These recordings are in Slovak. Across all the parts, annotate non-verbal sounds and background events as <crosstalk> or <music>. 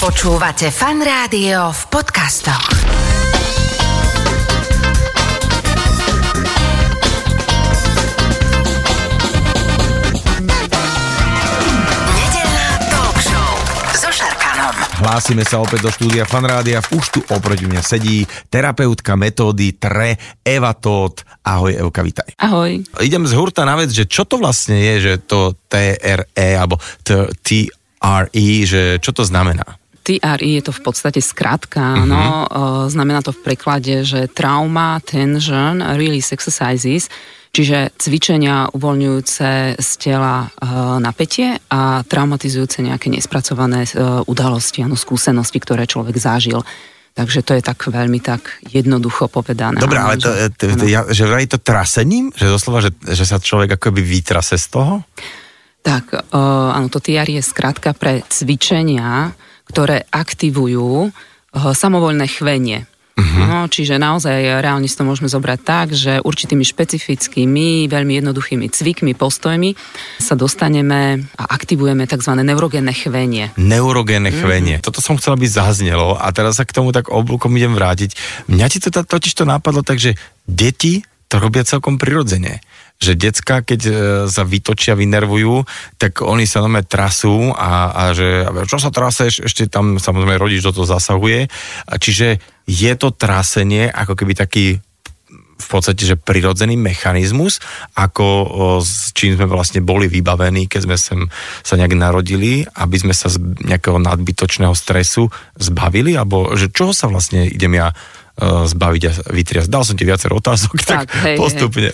Počúvate fan rádio v podcastoch. Hlásime sa opäť do štúdia Fanrádia. Už tu oproti mňa sedí terapeutka metódy TRE Eva Todt. Ahoj Evka, vitaj. Ahoj. Idem z hurta na vec, že čo to vlastne je, že to TRE alebo t- TRE, že čo to znamená? TRI je to v podstate skratka, Mhm. no, znamená to v preklade, že trauma, tension, release exercises, čiže cvičenia uvoľňujúce z tela uh, napätie a traumatizujúce nejaké nespracované uh, udalosti, ano, skúsenosti, ktoré človek zažil. Takže to je tak veľmi tak jednoducho povedané. Dobre, ale to, to, to, ja, že vraj to trasením? Že doslova, že, že sa človek akoby vytrase z toho? Tak, uh, áno, to TR je skratka pre cvičenia, ktoré aktivujú uh, samovoľné chvenie. Uh-huh. No, čiže naozaj reálne si to môžeme zobrať tak, že určitými špecifickými, veľmi jednoduchými cvikmi, postojmi sa dostaneme a aktivujeme tzv. neurogénne chvenie. Neurogénne chvenie. Toto som chcel, aby zaznelo a teraz sa k tomu tak oblúkom idem vrátiť. Mňa ti to totiž to napadlo tak, že deti to robia celkom prirodzene. Že decka, keď e, sa vytočia, vynervujú, tak oni sa nome trasú a, a že čo sa traseš, ešte tam samozrejme rodič do toho zasahuje. Čiže je to trasenie ako keby taký v podstate, že prirodzený mechanizmus, ako s čím sme vlastne boli vybavení, keď sme sem sa nejak narodili, aby sme sa z nejakého nadbytočného stresu zbavili, alebo že čoho sa vlastne idem ja e, zbaviť a vytriasť. Dal som ti viacero otázok, <laughs> tak, Tak, hej, postupne.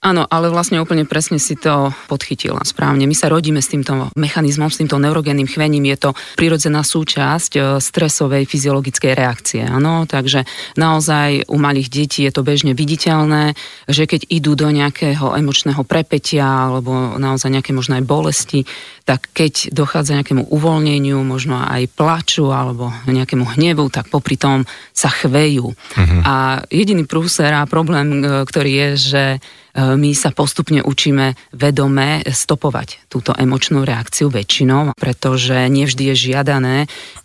Áno, ale vlastne úplne presne si to podchytila správne. My sa rodíme s týmto mechanizmom, s týmto neurogénnym chvením. Je to prirodzená súčasť e, stresovej fyziologickej reakcie. Áno, takže naozaj u malých detí je to bežne viditeľné, že keď idú do nejakého emočného prepetia alebo naozaj nejaké možno aj bolesti, tak keď dochádza nejakému uvoľneniu, možno aj plaču alebo nejakému hnevu, tak popri tom sa chvejú. A jediný prúser a problém, e, ktorý je, že e, my sa postupne učíme vedome stopovať túto emočnú reakciu väčšinou, pretože nevždy je žiadané,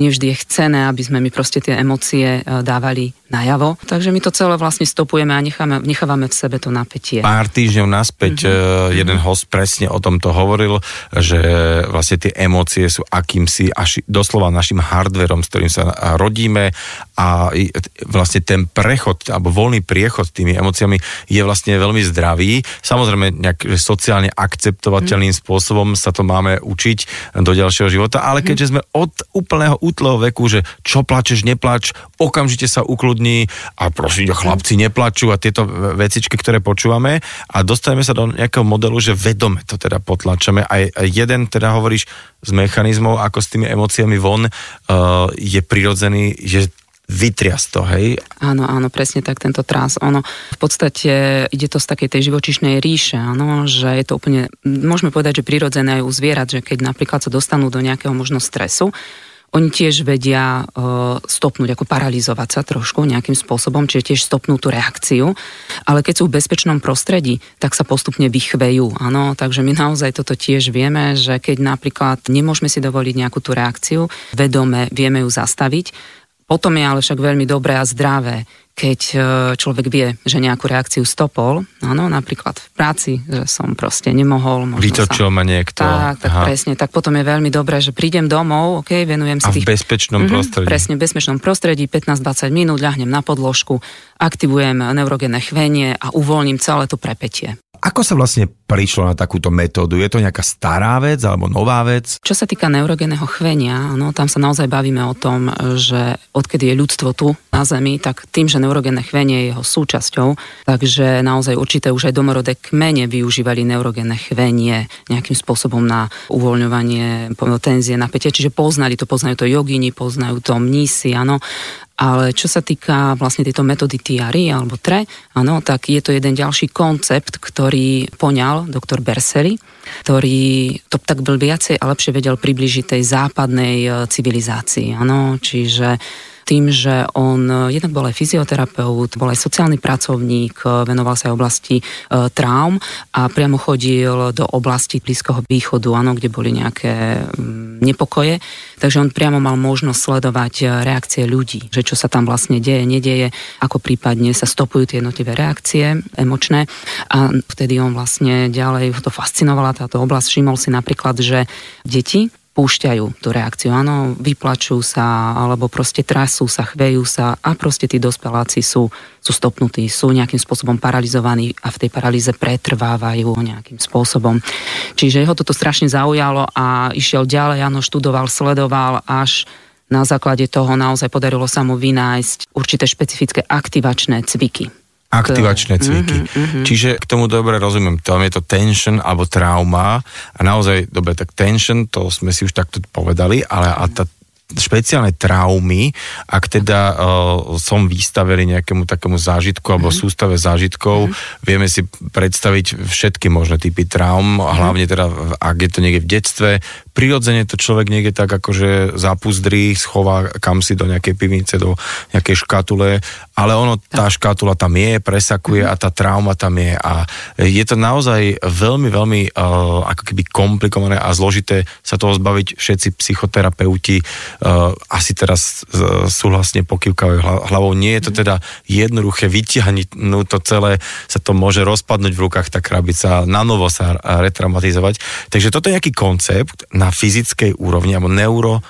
nevždy je chcené, aby sme my proste tie emócie e, dávali najavo. Takže my to celé vlastne stopujeme a necháme, nechávame v sebe to napätie. Pár týždňov naspäť mm-hmm. jeden host presne o tomto hovoril, že vlastne tie emócie sú akýmsi až doslova našim hardverom, s ktorým sa rodíme. A vlastne ten prechod alebo voľný priechod tými emóciami je vlastne veľmi zdravý. Samozrejme nejak že sociálne akceptovateľným spôsobom sa to máme učiť do ďalšieho života, ale keďže sme od úplného útleho veku, že čo plačeš, neplač, okamžite sa ukludní a prosím, chlapci neplačú a tieto vecičky, ktoré počúvame. A dostaneme sa do nejakého modelu, že vedome to teda potlačame. A a jeden teda hovoríš z mechanizmov, ako s tými emóciami von, uh, je prirodzený, že vytrias to, hej? Áno, áno, presne tak, tento trás. Ono, v podstate ide to z takej tej živočišnej ríše, áno, že je to úplne, môžeme povedať, že prirodzené aj u zvierat, že keď napríklad sa dostanú do nejakého možno stresu, oni tiež vedia uh, stopnúť, ako paralizovať sa trošku nejakým spôsobom, čiže tiež stopnú tú reakciu, ale keď sú v bezpečnom prostredí, tak sa postupne vychvejú, áno, takže my naozaj toto tiež vieme, že keď napríklad nemôžeme si dovoliť nejakú tú reakciu, vedome vieme ju zastaviť, potom je ale však veľmi dobré a zdravé, keď e, človek vie, že nejakú reakciu stopol, áno, napríklad v práci, že som proste nemohol. možno Vytočil sa... ma niekto. Tak, tak Aha. presne, tak potom je veľmi dobré, že prídem domov, ok, venujem A si v tých... bezpečnom Mhm, prostredí. Presne, v bezpečnom prostredí, 15-20 minút, ľahnem na podložku, aktivujem neurogénne chvenie a uvoľním celé to prepetie. Ako sa vlastne prišlo na takúto metódu? Je to nejaká stará vec alebo nová vec? Čo sa týka neurogénneho chvenia, no, tam sa naozaj bavíme o tom, že odkedy je ľudstvo tu na Zemi, tak tým, že neurogénne chvenie je jeho súčasťou, takže naozaj určité už aj domorodé kmene využívali neurogénne chvenie nejakým spôsobom na uvoľňovanie tenzie, napätie, čiže poznali to, poznajú to jogini, poznajú to mnísi, áno, ale čo sa týka vlastne tejto metódy TRI alebo TRE, áno, tak je to jeden ďalší koncept, ktorý poňal doktor Berseri, ktorý to tak bol viacej a lepšie vedel približiť tej západnej e, civilizácii. Áno, čiže tým, že on jednak bol aj fyzioterapeut, bol aj sociálny pracovník, venoval sa aj oblasti e, traum a priamo chodil do oblasti Blízkoho východu, áno, kde boli nejaké mm, nepokoje. Takže on priamo mal možnosť sledovať e, reakcie ľudí, že čo sa tam vlastne deje, nedieje, ako prípadne sa stopujú tie jednotlivé reakcie emočné. A vtedy on vlastne ďalej to fascinovala táto oblasť. Všimol si napríklad, že deti púšťajú tú reakciu. Áno, vyplačujú sa, alebo proste trasú sa, chvejú sa a proste tí dospeláci sú, sú stopnutí, sú nejakým spôsobom paralizovaní a v tej paralýze pretrvávajú nejakým spôsobom. Čiže ho toto strašne zaujalo a išiel ďalej, áno, študoval, sledoval až na základe toho naozaj podarilo sa mu vynájsť určité špecifické aktivačné cviky aktivačné cviky. Mm-hmm, mm-hmm. Čiže k tomu dobre rozumiem, tam je to tension alebo trauma a naozaj, dobre, tak tension, to sme si už takto povedali, ale a tá špeciálne traumy, ak teda uh, som vystavený nejakému takému zážitku alebo mm-hmm. sústave zážitkov, mm-hmm. vieme si predstaviť všetky možné typy traum, mm-hmm. hlavne teda, ak je to niekde v detstve, prirodzene to človek niekde tak akože zapuzdrí, schová kam si do nejakej pivnice, do nejakej škatule, ale ono, tá škatula tam je, presakuje a tá trauma tam je a je to naozaj veľmi, veľmi uh, ako keby komplikované a zložité sa toho zbaviť všetci psychoterapeuti asi teraz uh, súhlasne pokývkajú hlavou. Nie je to teda jednoduché vytiahnuť no to celé, sa to môže rozpadnúť v rukách tá krabica, na novo sa retraumatizovať. Takže toto je nejaký koncept, na fyzickej úrovni, alebo neuro,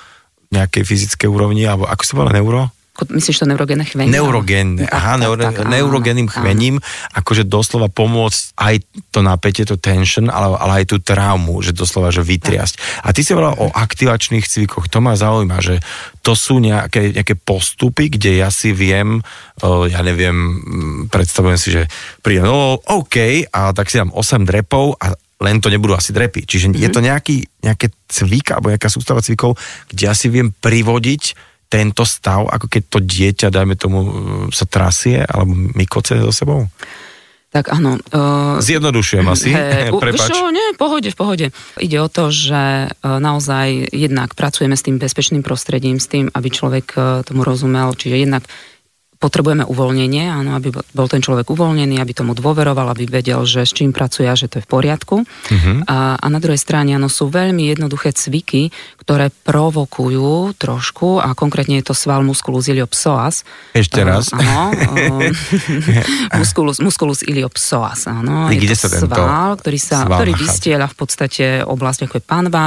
nejakej fyzickej úrovni, alebo ako sa volá neuro? Myslíš to neurogénne chvenie? Neurogénne, aha, tak, neuro, tak, neurogénnym chvením, áno. akože doslova pomôcť aj to napätie, to tension, ale, ale aj tú traumu, že doslova, že vytriasť. A ty si hovorila o aktivačných cvikoch, to ma zaujíma, že to sú nejaké, nejaké postupy, kde ja si viem, ja neviem, predstavujem si, že príjem, no OK, a tak si dám 8 drepov a len to nebudú asi drepy. Čiže mm-hmm. je to mhm. nejaký, nejaké cvik alebo nejaká sústava cvikov, kde ja si viem privodiť tento stav, ako keď to dieťa, dajme tomu, sa trasie alebo mykoce so sebou? Tak áno. Uh, Zjednodušujem asi. He, <laughs> Prepač. Čo, nie, pohode, v pohode. Ide o to, že uh, naozaj jednak pracujeme s tým bezpečným prostredím, s tým, aby človek tomu rozumel, čiže jednak potrebujeme uvoľnenie, áno, aby bol ten človek uvoľnený, aby tomu dôveroval, aby vedel, že s čím pracuje a že to je v poriadku. Uh-huh. A, a na druhej strane, áno, sú veľmi jednoduché cviky, ktoré provokujú trošku a konkrétne je to sval musculus iliopsoas. Ešte uh, raz. Áno, uh, <laughs> <laughs> musculus, musculus iliopsoas, áno. Je to sa sval, ktorý, sa, sval ktorý vystieľa v podstate oblasť ako je panva,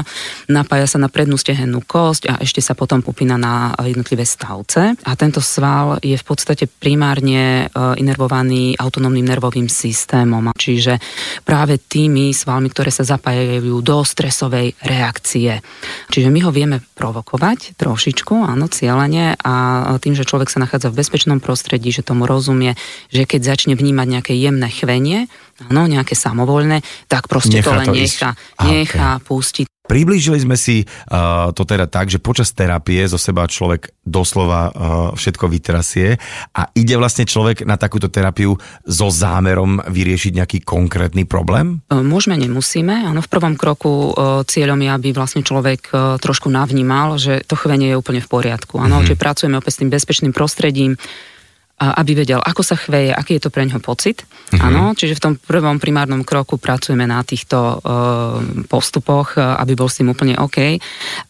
napája sa na prednú stehennú kosť a ešte sa potom popína na jednotlivé stavce. A tento sval je v podstate primárne uh, inervovaný autonómnym nervovým systémom, čiže práve tými svalmi, ktoré sa zapájajú do stresovej reakcie. Čiže my ho vieme provokovať trošičku, áno, cieľene a tým, že človek sa nachádza v bezpečnom prostredí, že tomu rozumie, že keď začne vnímať nejaké jemné chvenie, áno, nejaké samovoľné, tak proste nechá to len to nechá, nechá okay. pustiť. Priblížili sme si uh, to teda tak, že počas terapie zo seba človek doslova uh, všetko vytrasie a ide vlastne človek na takúto terapiu so zámerom vyriešiť nejaký konkrétny problém? Uh, môžeme, nemusíme. Áno, v prvom kroku uh, cieľom je, aby vlastne človek uh, trošku navnímal, že to chvenie je úplne v poriadku. Áno, mm-hmm. čiže pracujeme opäť s tým bezpečným prostredím, aby vedel, ako sa chveje, aký je to pre ňoho pocit. Mm-hmm. Áno, čiže v tom prvom primárnom kroku pracujeme na týchto uh, postupoch, aby bol s tým úplne OK.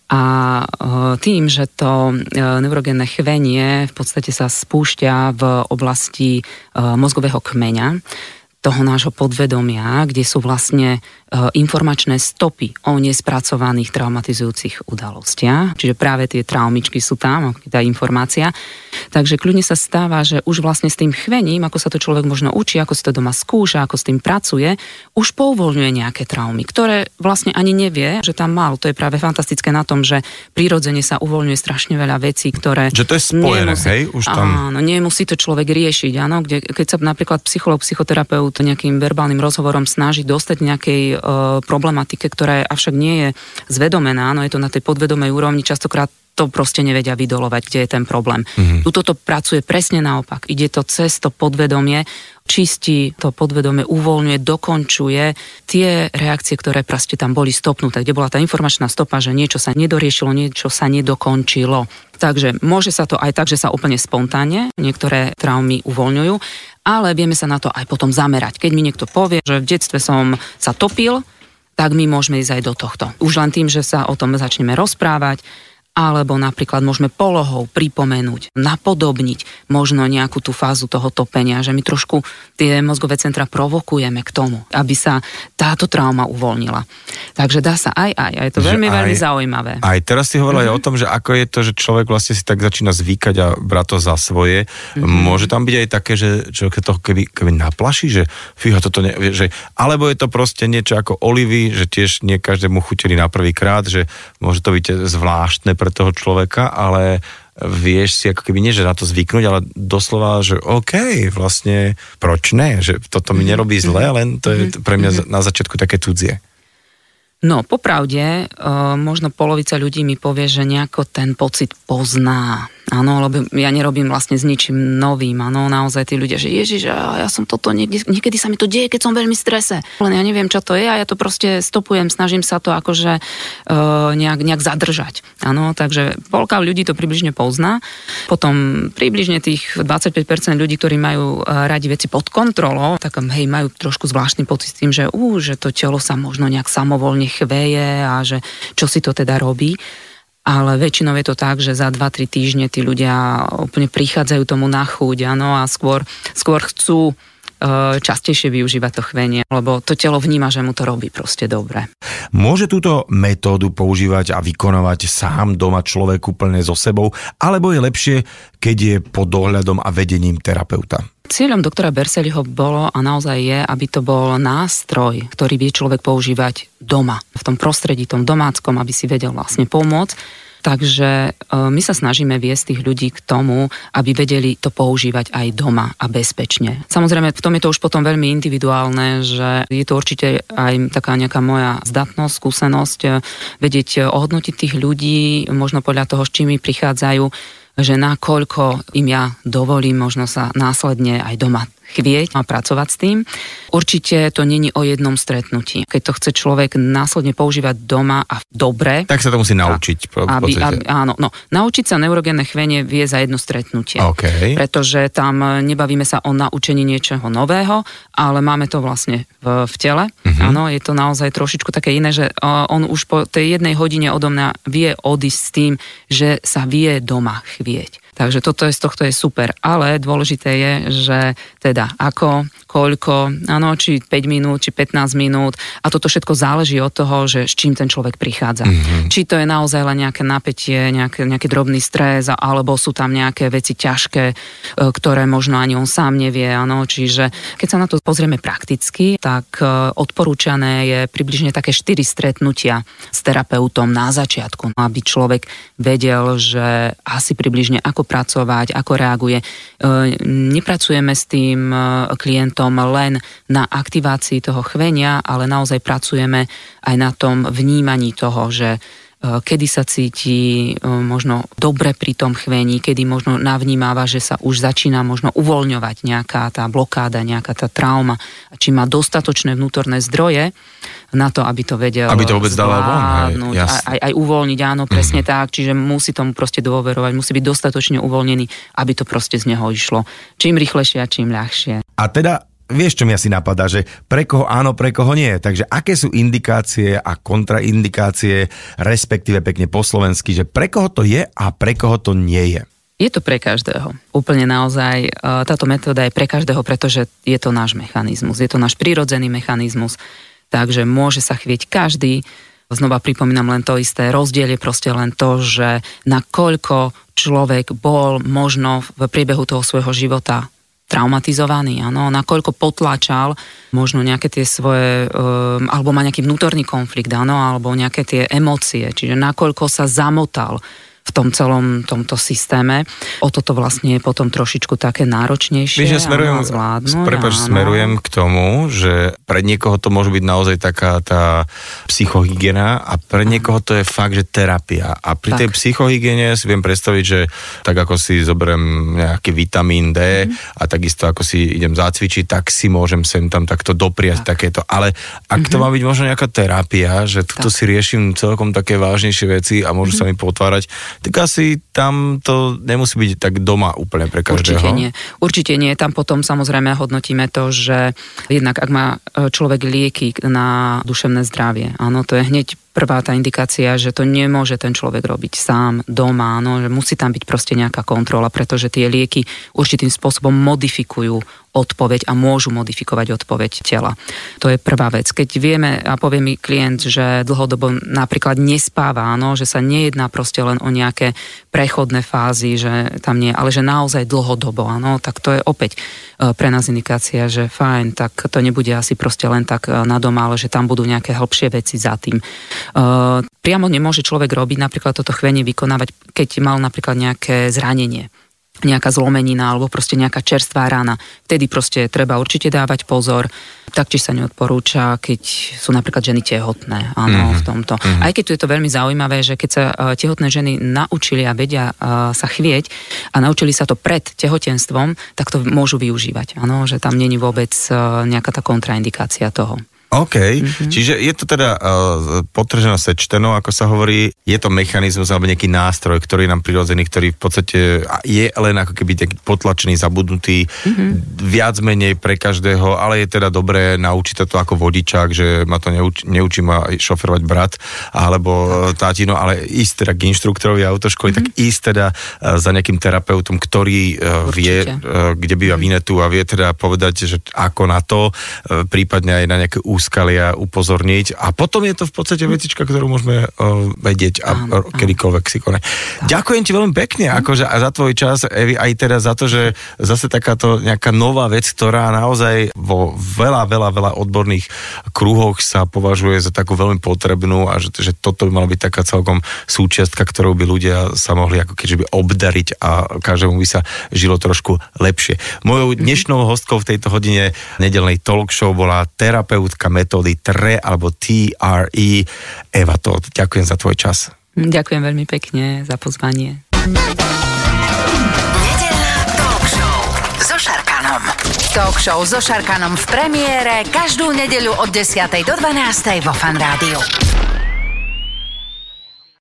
A uh, tým, že to uh, neurogénne chvenie v podstate sa spúšťa v oblasti mozgového kmeňa, toho nášho podvedomia, kde sú vlastne informačné stopy o nespracovaných traumatizujúcich udalostiach. Čiže práve tie traumičky sú tam, tá informácia. Takže kľudne sa stáva, že už vlastne s tým chvením, ako sa to človek možno učí, ako si to doma skúša, ako s tým pracuje, už pouvoľňuje nejaké traumy, ktoré vlastne ani nevie, že tam mal. To je práve fantastické na tom, že prirodzene sa uvoľňuje strašne veľa vecí, ktoré... Že to je spojené, nemusí, hej? Už tam... Áno, nemusí to človek riešiť, áno, kde, keď sa napríklad psycholog, psychoterapeut nejakým verbálnym rozhovorom snaží dostať nejakej problematike, ktorá avšak nie je zvedomená, no je to na tej podvedomej úrovni, častokrát to proste nevedia vydolovať, kde je ten problém. Mm-hmm. Tuto to pracuje presne naopak. Ide to cez to podvedomie, čistí to podvedomie, uvoľňuje, dokončuje tie reakcie, ktoré proste tam boli stopnuté, kde bola tá informačná stopa, že niečo sa nedoriešilo, niečo sa nedokončilo. Takže môže sa to aj tak, že sa úplne spontánne niektoré traumy uvoľňujú, ale vieme sa na to aj potom zamerať. Keď mi niekto povie, že v detstve som sa topil, tak my môžeme ísť aj do tohto. Už len tým, že sa o tom začneme rozprávať, alebo napríklad môžeme polohou pripomenúť, napodobniť možno nejakú tú fázu toho topenia, že my trošku tie mozgové centra provokujeme k tomu, aby sa táto trauma uvoľnila. Takže dá sa aj aj, a je to že veľmi, aj, veľmi zaujímavé. Aj teraz si hovorila mm-hmm. aj o mhm. tom, že ako je to, že človek vlastne si tak začína zvykať a brať to za svoje. Mm-hmm. Môže tam byť aj také, že človek to keby, keby naplaší, že fíha, toto ne, že, alebo je to proste niečo ako olivy, že tiež nie každému chutili na prvý krát, že môže to byť zvláštne pre pre toho človeka, ale vieš si ako keby nie, že na to zvyknúť, ale doslova, že OK, vlastne proč ne, že toto mi nerobí zle, len to je mhm. pre mňa mhm. na začiatku také cudzie. No, popravde, možno polovica ľudí mi povie, že nejako ten pocit pozná. Áno, lebo ja nerobím vlastne s ničím novým. Áno, naozaj tí ľudia, že ježiš, ja som toto, niekde, niekedy sa mi to deje, keď som veľmi strese. Len ja neviem, čo to je a ja to proste stopujem, snažím sa to akože uh, nejak, nejak zadržať. Áno, takže polka ľudí to približne pozná. Potom približne tých 25% ľudí, ktorí majú uh, radi veci pod kontrolou, tak hej, majú trošku zvláštny pocit s tým, že, uh, že to telo sa možno nejak samovolne chveje a že čo si to teda robí ale väčšinou je to tak, že za 2-3 týždne tí ľudia úplne prichádzajú tomu na chuť, áno, a skôr, skôr chcú častejšie využívať to chvenie, lebo to telo vníma, že mu to robí proste dobre. Môže túto metódu používať a vykonovať sám doma človek úplne so sebou, alebo je lepšie, keď je pod dohľadom a vedením terapeuta? Cieľom doktora Berseliho bolo a naozaj je, aby to bol nástroj, ktorý vie človek používať doma, v tom prostredí, tom domáckom, aby si vedel vlastne pomôcť. Takže e, my sa snažíme viesť tých ľudí k tomu, aby vedeli to používať aj doma a bezpečne. Samozrejme, v tom je to už potom veľmi individuálne, že je to určite aj taká nejaká moja zdatnosť, skúsenosť, e, vedieť e, ohodnotiť tých ľudí, možno podľa toho, s čím prichádzajú, že nakoľko im ja dovolím možno sa následne aj doma chvieť a pracovať s tým. Určite to není o jednom stretnutí. Keď to chce človek následne používať doma a dobre... Tak sa to musí naučiť. A, aby, aby, áno, no, naučiť sa neurogénne chvenie vie za jedno stretnutie. Okay. Pretože tam nebavíme sa o naučení niečoho nového, ale máme to vlastne v, v tele. Uh-huh. Áno, je to naozaj trošičku také iné, že on už po tej jednej hodine odo mňa vie odísť s tým, že sa vie doma chvieť. Takže toto je, z tohto je super. Ale dôležité je, že teda ako, koľko, áno, či 5 minút, či 15 minút a toto všetko záleží od toho, že s čím ten človek prichádza. Mm-hmm. Či to je naozaj len nejaké napätie, nejaké, nejaký drobný stres, alebo sú tam nejaké veci ťažké, e, ktoré možno ani on sám nevie, áno. Čiže keď sa na to pozrieme prakticky, tak e, odporúčané je približne také 4 stretnutia s terapeutom na začiatku, aby človek vedel, že asi približne ako pracovať, ako reaguje. E, nepracujeme s tým e, klientom len na aktivácii toho chvenia, ale naozaj pracujeme aj na tom vnímaní toho, že kedy sa cíti e, možno dobre pri tom chvení, kedy možno navnímáva, že sa už začína možno uvoľňovať nejaká tá blokáda, nejaká tá trauma, či má dostatočné vnútorné zdroje na to, aby to vedel Aby to vôbec dala von, hej, aj, aj, aj uvoľniť, áno, presne mm-hmm. tak, čiže musí tomu proste dôverovať, musí byť dostatočne uvoľnený, aby to proste z neho išlo. Čím rýchlejšie a čím ľahšie. A teda vieš, čo mi asi napadá, že pre koho áno, pre koho nie. Takže aké sú indikácie a kontraindikácie, respektíve pekne po slovensky, že pre koho to je a pre koho to nie je? Je to pre každého. Úplne naozaj e, táto metóda je pre každého, pretože je to náš mechanizmus, je to náš prírodzený mechanizmus, takže môže sa chvieť každý. Znova pripomínam len to isté, rozdiel je proste len to, že nakoľko človek bol možno v priebehu toho svojho života traumatizovaný, áno, nakoľko potlačal možno nejaké tie svoje, um, alebo má nejaký vnútorný konflikt, áno, alebo nejaké tie emócie, čiže nakoľko sa zamotal v tom celom tomto systéme. O toto vlastne je potom trošičku také náročnejšie. Víš, že smerujem, zvládnuť, prepáč, smerujem k tomu, že pre niekoho to môže byť naozaj taká tá psychohygiena a pre niekoho to je fakt, že terapia. A pri tak. tej psychohygiene si viem predstaviť, že tak ako si zoberiem nejaký vitamín D mm. a takisto ako si idem zacvičiť, tak si môžem sem tam takto dopriať tak. takéto. Ale ak mm-hmm. to mhm. má byť možno nejaká terapia, že tuto si riešim celkom také vážnejšie veci a môžu mm-hmm. sa mi potvárať, tak asi tam to nemusí byť tak doma úplne pre každého. Určite nie. Určite nie. Tam potom samozrejme hodnotíme to, že jednak ak má e, človek lieky na duševné zdravie, áno, to je hneď prvá tá indikácia, že to nemôže ten človek robiť sám, doma, no, že musí tam byť proste nejaká kontrola, pretože tie lieky určitým spôsobom modifikujú odpoveď a môžu modifikovať odpoveď tela. To je prvá vec. Keď vieme a povie mi klient, že dlhodobo napríklad nespáva, no, že sa nejedná proste len o nejaké prechodné fázy, že tam nie, ale že naozaj dlhodobo, áno, tak to je opäť pre nás indikácia, že fajn, tak to nebude asi proste len tak e, na doma, ale že tam budú nejaké hĺbšie veci za tým. Uh, priamo nemôže človek robiť napríklad toto chvenie vykonávať, keď mal napríklad nejaké zranenie nejaká zlomenina alebo proste nejaká čerstvá rána. Vtedy proste treba určite dávať pozor. Taktiež sa neodporúča, keď sú napríklad ženy tehotné, áno, mm-hmm. v tomto. Mm-hmm. Aj keď tu je to veľmi zaujímavé, že keď sa uh, tehotné ženy naučili a vedia uh, sa chvieť a naučili sa to pred tehotenstvom, tak to môžu využívať, áno, že tam není vôbec uh, nejaká tá kontraindikácia toho. OK, mm-hmm. čiže je to teda uh, potržené sečteno, ako sa hovorí, je to mechanizmus alebo nejaký nástroj, ktorý je nám prirodzený, ktorý v podstate je len ako keby taký potlačený, zabudnutý, mm-hmm. viac menej pre každého, ale je teda dobré naučiť sa to ako vodičák, že ma to neuč, neučí ma šoferovať brat alebo tátino, ale ísť teda k inštruktorovi autoškoly, mm-hmm. tak ísť teda uh, za nejakým terapeutom, ktorý uh, vie, uh, kde býva mm-hmm. Vinetu a vie teda povedať, že ako na to, uh, prípadne aj na nejaké úskalia upozorniť. A potom je to v podstate vecička, ktorú môžeme uh, vedieť a áno, kedykoľvek si konať. Ďakujem ti veľmi pekne akože a za tvoj čas, Evi, aj teda za to, že zase takáto nejaká nová vec, ktorá naozaj vo veľa, veľa, veľa odborných kruhoch sa považuje za takú veľmi potrebnú a že, že toto by mala byť taká celkom súčiastka, ktorou by ľudia sa mohli ako keďže by obdariť a každému by sa žilo trošku lepšie. Mojou dnešnou hostkou v tejto hodine nedelnej talk show bola terapeutka metódy TRE alebo TRE. Eva, to ďakujem za tvoj čas. Ďakujem veľmi pekne za pozvanie. Nedelná talk show so Šarkanom. Talk show so Šarkanom v premiére každú nedeľu od 10. do 12. vo Fan Rádiu.